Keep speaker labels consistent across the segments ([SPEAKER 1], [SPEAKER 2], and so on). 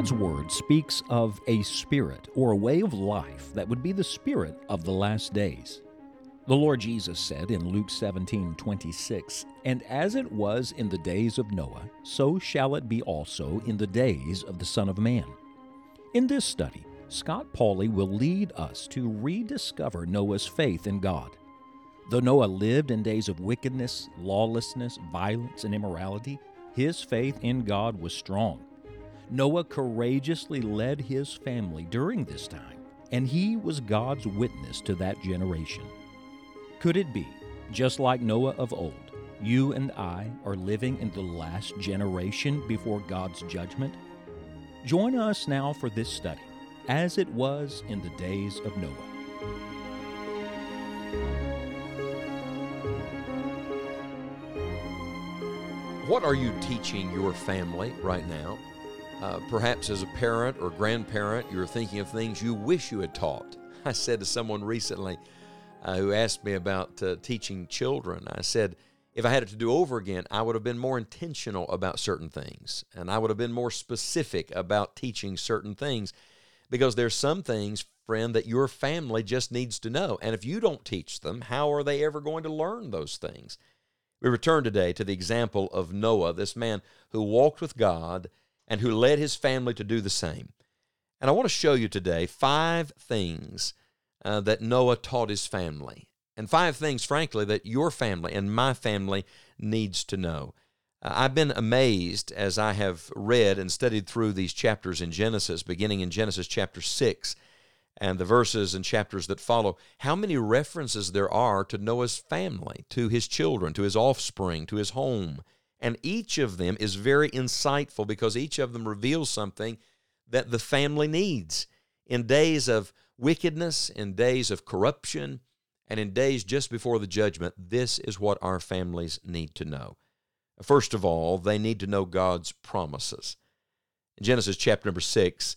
[SPEAKER 1] God's Word speaks of a spirit or a way of life that would be the spirit of the last days. The Lord Jesus said in Luke 17 26, And as it was in the days of Noah, so shall it be also in the days of the Son of Man. In this study, Scott Pauley will lead us to rediscover Noah's faith in God. Though Noah lived in days of wickedness, lawlessness, violence, and immorality, his faith in God was strong. Noah courageously led his family during this time, and he was God's witness to that generation. Could it be, just like Noah of old, you and I are living in the last generation before God's judgment? Join us now for this study as it was in the days of Noah.
[SPEAKER 2] What are you teaching your family right now? Uh, perhaps as a parent or grandparent, you're thinking of things you wish you had taught. I said to someone recently uh, who asked me about uh, teaching children, I said, if I had it to do over again, I would have been more intentional about certain things and I would have been more specific about teaching certain things because there's some things, friend, that your family just needs to know. And if you don't teach them, how are they ever going to learn those things? We return today to the example of Noah, this man who walked with God and who led his family to do the same. And I want to show you today five things uh, that Noah taught his family, and five things, frankly, that your family and my family needs to know. Uh, I've been amazed as I have read and studied through these chapters in Genesis, beginning in Genesis chapter 6 and the verses and chapters that follow, how many references there are to Noah's family, to his children, to his offspring, to his home. And each of them is very insightful because each of them reveals something that the family needs. In days of wickedness, in days of corruption, and in days just before the judgment, this is what our families need to know. First of all, they need to know God's promises. In Genesis chapter number 6,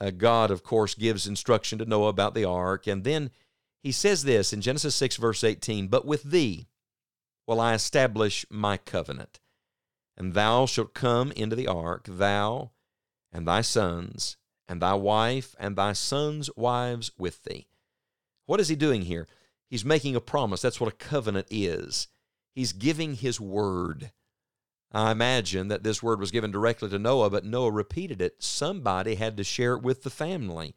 [SPEAKER 2] uh, God, of course, gives instruction to Noah about the ark, and then he says this in Genesis 6, verse 18 But with thee will I establish my covenant, and thou shalt come into the ark, thou and thy sons, and thy wife, and thy sons' wives with thee. What is he doing here? He's making a promise. That's what a covenant is. He's giving his word. I imagine that this word was given directly to Noah, but Noah repeated it. Somebody had to share it with the family.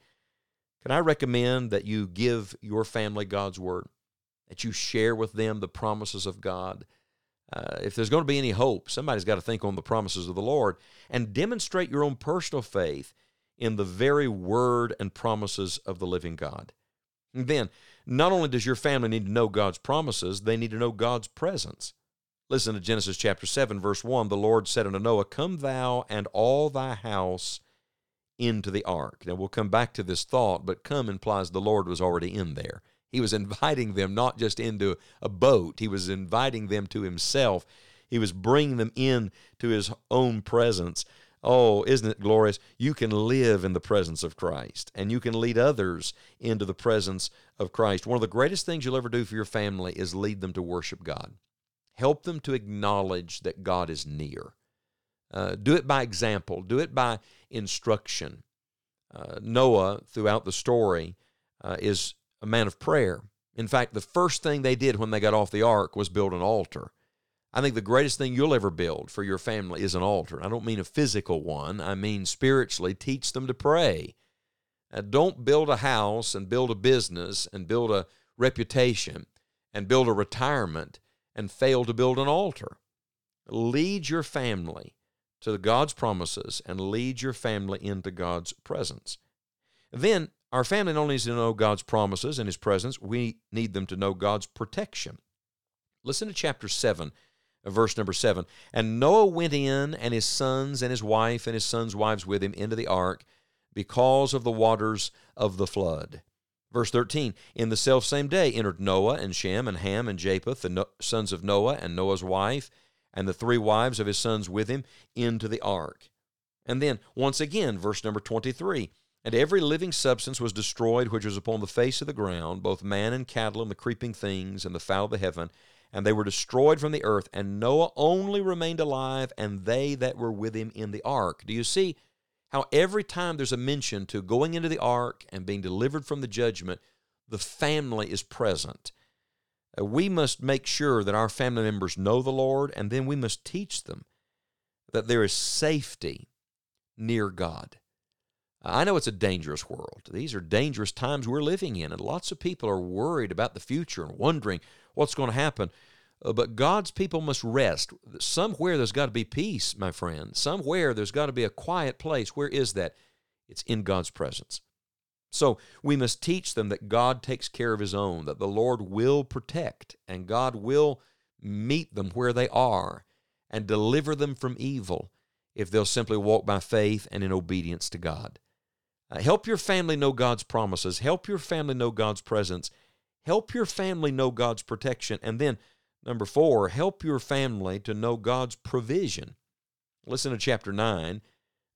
[SPEAKER 2] Can I recommend that you give your family God's word? That you share with them the promises of God? Uh, if there's going to be any hope, somebody's got to think on the promises of the Lord and demonstrate your own personal faith in the very word and promises of the living God. And then, not only does your family need to know God's promises, they need to know God's presence. Listen to Genesis chapter 7, verse 1. The Lord said unto Noah, Come thou and all thy house into the ark. Now we'll come back to this thought, but come implies the Lord was already in there. He was inviting them not just into a boat, he was inviting them to himself. He was bringing them in to his own presence. Oh, isn't it glorious? You can live in the presence of Christ and you can lead others into the presence of Christ. One of the greatest things you'll ever do for your family is lead them to worship God. Help them to acknowledge that God is near. Uh, do it by example, do it by instruction. Uh, Noah, throughout the story, uh, is a man of prayer. In fact, the first thing they did when they got off the ark was build an altar. I think the greatest thing you'll ever build for your family is an altar. I don't mean a physical one, I mean spiritually, teach them to pray. Uh, don't build a house and build a business and build a reputation and build a retirement and fail to build an altar. Lead your family to God's promises and lead your family into God's presence. Then, our family not only needs to know God's promises and His presence, we need them to know God's protection. Listen to chapter 7, uh, verse number 7. And Noah went in, and his sons, and his wife, and his sons' wives with him into the ark because of the waters of the flood. Verse 13 In the selfsame day entered Noah and Shem and Ham and Japheth, the sons of Noah, and Noah's wife, and the three wives of his sons with him, into the ark. And then, once again, verse number 23 And every living substance was destroyed which was upon the face of the ground, both man and cattle, and the creeping things, and the fowl of the heaven, and they were destroyed from the earth. And Noah only remained alive, and they that were with him in the ark. Do you see how every time there's a mention to going into the ark and being delivered from the judgment, the family is present. Uh, we must make sure that our family members know the Lord, and then we must teach them that there is safety near God. I know it's a dangerous world. These are dangerous times we're living in, and lots of people are worried about the future and wondering what's going to happen. Uh, but God's people must rest. Somewhere there's got to be peace, my friend. Somewhere there's got to be a quiet place. Where is that? It's in God's presence. So we must teach them that God takes care of His own, that the Lord will protect, and God will meet them where they are and deliver them from evil if they'll simply walk by faith and in obedience to God. Uh, help your family know God's promises. Help your family know God's presence. Help your family know God's protection. And then, number four, help your family to know God's provision. Listen to chapter 9,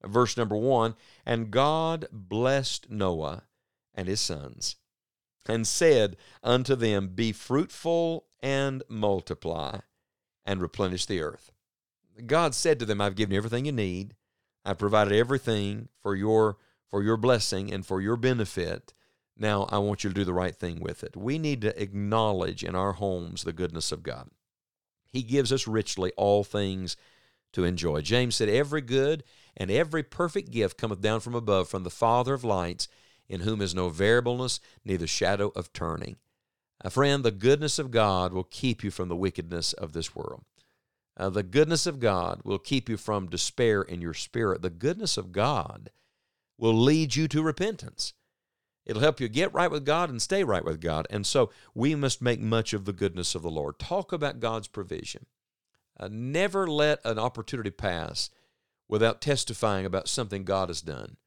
[SPEAKER 2] verse number 1. And God blessed Noah and his sons, and said unto them, Be fruitful and multiply, and replenish the earth. God said to them, I've given you everything you need. I've provided everything for your for your blessing and for your benefit. Now I want you to do the right thing with it. We need to acknowledge in our homes the goodness of God. He gives us richly all things to enjoy. James said, Every good and every perfect gift cometh down from above, from the Father of lights, in whom is no variableness, neither shadow of turning. Uh, friend, the goodness of God will keep you from the wickedness of this world. Uh, the goodness of God will keep you from despair in your spirit. The goodness of God will lead you to repentance. It'll help you get right with God and stay right with God. And so we must make much of the goodness of the Lord. Talk about God's provision. Uh, never let an opportunity pass without testifying about something God has done.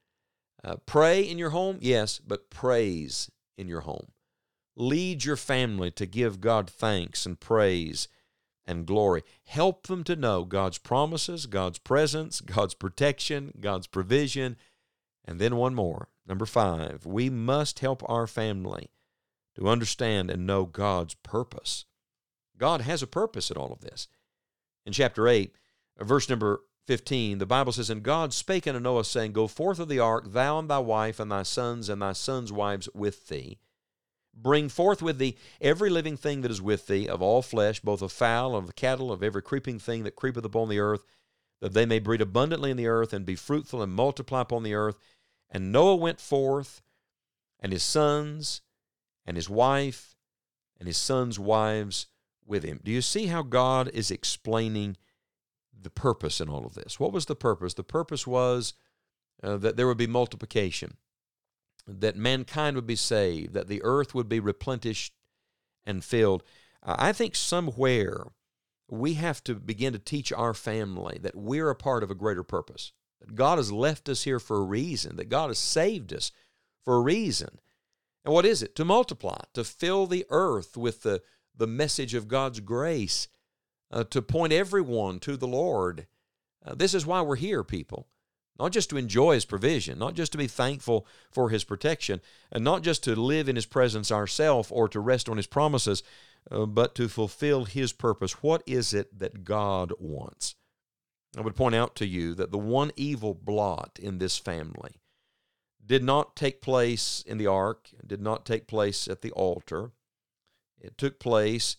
[SPEAKER 2] Uh, pray in your home, yes, but praise in your home. Lead your family to give God thanks and praise and glory. Help them to know God's promises, God's presence, God's protection, God's provision. And then one more. Number five, we must help our family to understand and know God's purpose. God has a purpose in all of this. In chapter 8, uh, verse number 15, the Bible says, And God spake unto Noah, saying, Go forth of the ark, thou and thy wife, and thy sons, and thy sons' wives with thee. Bring forth with thee every living thing that is with thee, of all flesh, both of fowl, and of cattle, of every creeping thing that creepeth upon the earth, that they may breed abundantly in the earth, and be fruitful, and multiply upon the earth. And Noah went forth, and his sons, and his wife, and his sons' wives with him. Do you see how God is explaining? the purpose in all of this. What was the purpose? The purpose was uh, that there would be multiplication, that mankind would be saved, that the earth would be replenished and filled. I think somewhere we have to begin to teach our family that we're a part of a greater purpose, that God has left us here for a reason, that God has saved us for a reason. And what is it? To multiply, to fill the earth with the, the message of God's grace uh, to point everyone to the Lord. Uh, this is why we're here, people. Not just to enjoy His provision, not just to be thankful for His protection, and not just to live in His presence ourselves or to rest on His promises, uh, but to fulfill His purpose. What is it that God wants? I would point out to you that the one evil blot in this family did not take place in the ark, did not take place at the altar. It took place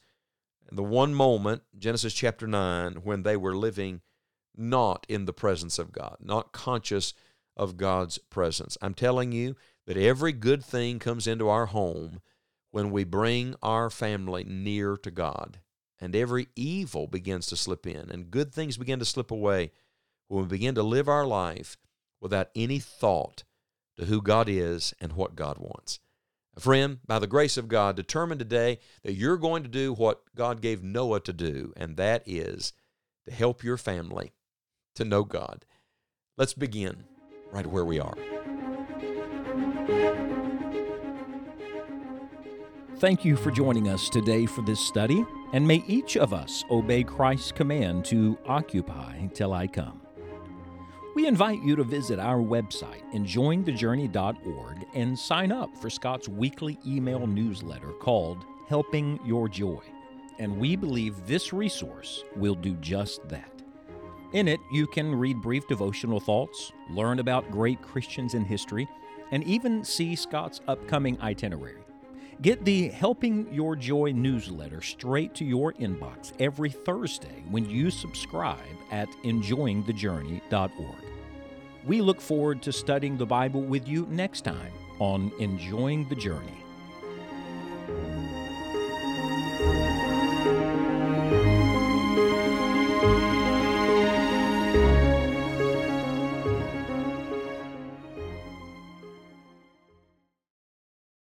[SPEAKER 2] in the one moment, Genesis chapter 9, when they were living not in the presence of God, not conscious of God's presence. I'm telling you that every good thing comes into our home when we bring our family near to God. And every evil begins to slip in, and good things begin to slip away when we begin to live our life without any thought to who God is and what God wants. Friend, by the grace of God, determine today that you're going to do what God gave Noah to do, and that is to help your family to know God. Let's begin right where we are.
[SPEAKER 1] Thank you for joining us today for this study, and may each of us obey Christ's command to occupy till I come. We invite you to visit our website, enjoyingthejourney.org, and sign up for Scott's weekly email newsletter called Helping Your Joy. And we believe this resource will do just that. In it, you can read brief devotional thoughts, learn about great Christians in history, and even see Scott's upcoming itinerary. Get the Helping Your Joy newsletter straight to your inbox every Thursday when you subscribe at enjoyingthejourney.org. We look forward to studying the Bible with you next time on Enjoying the Journey.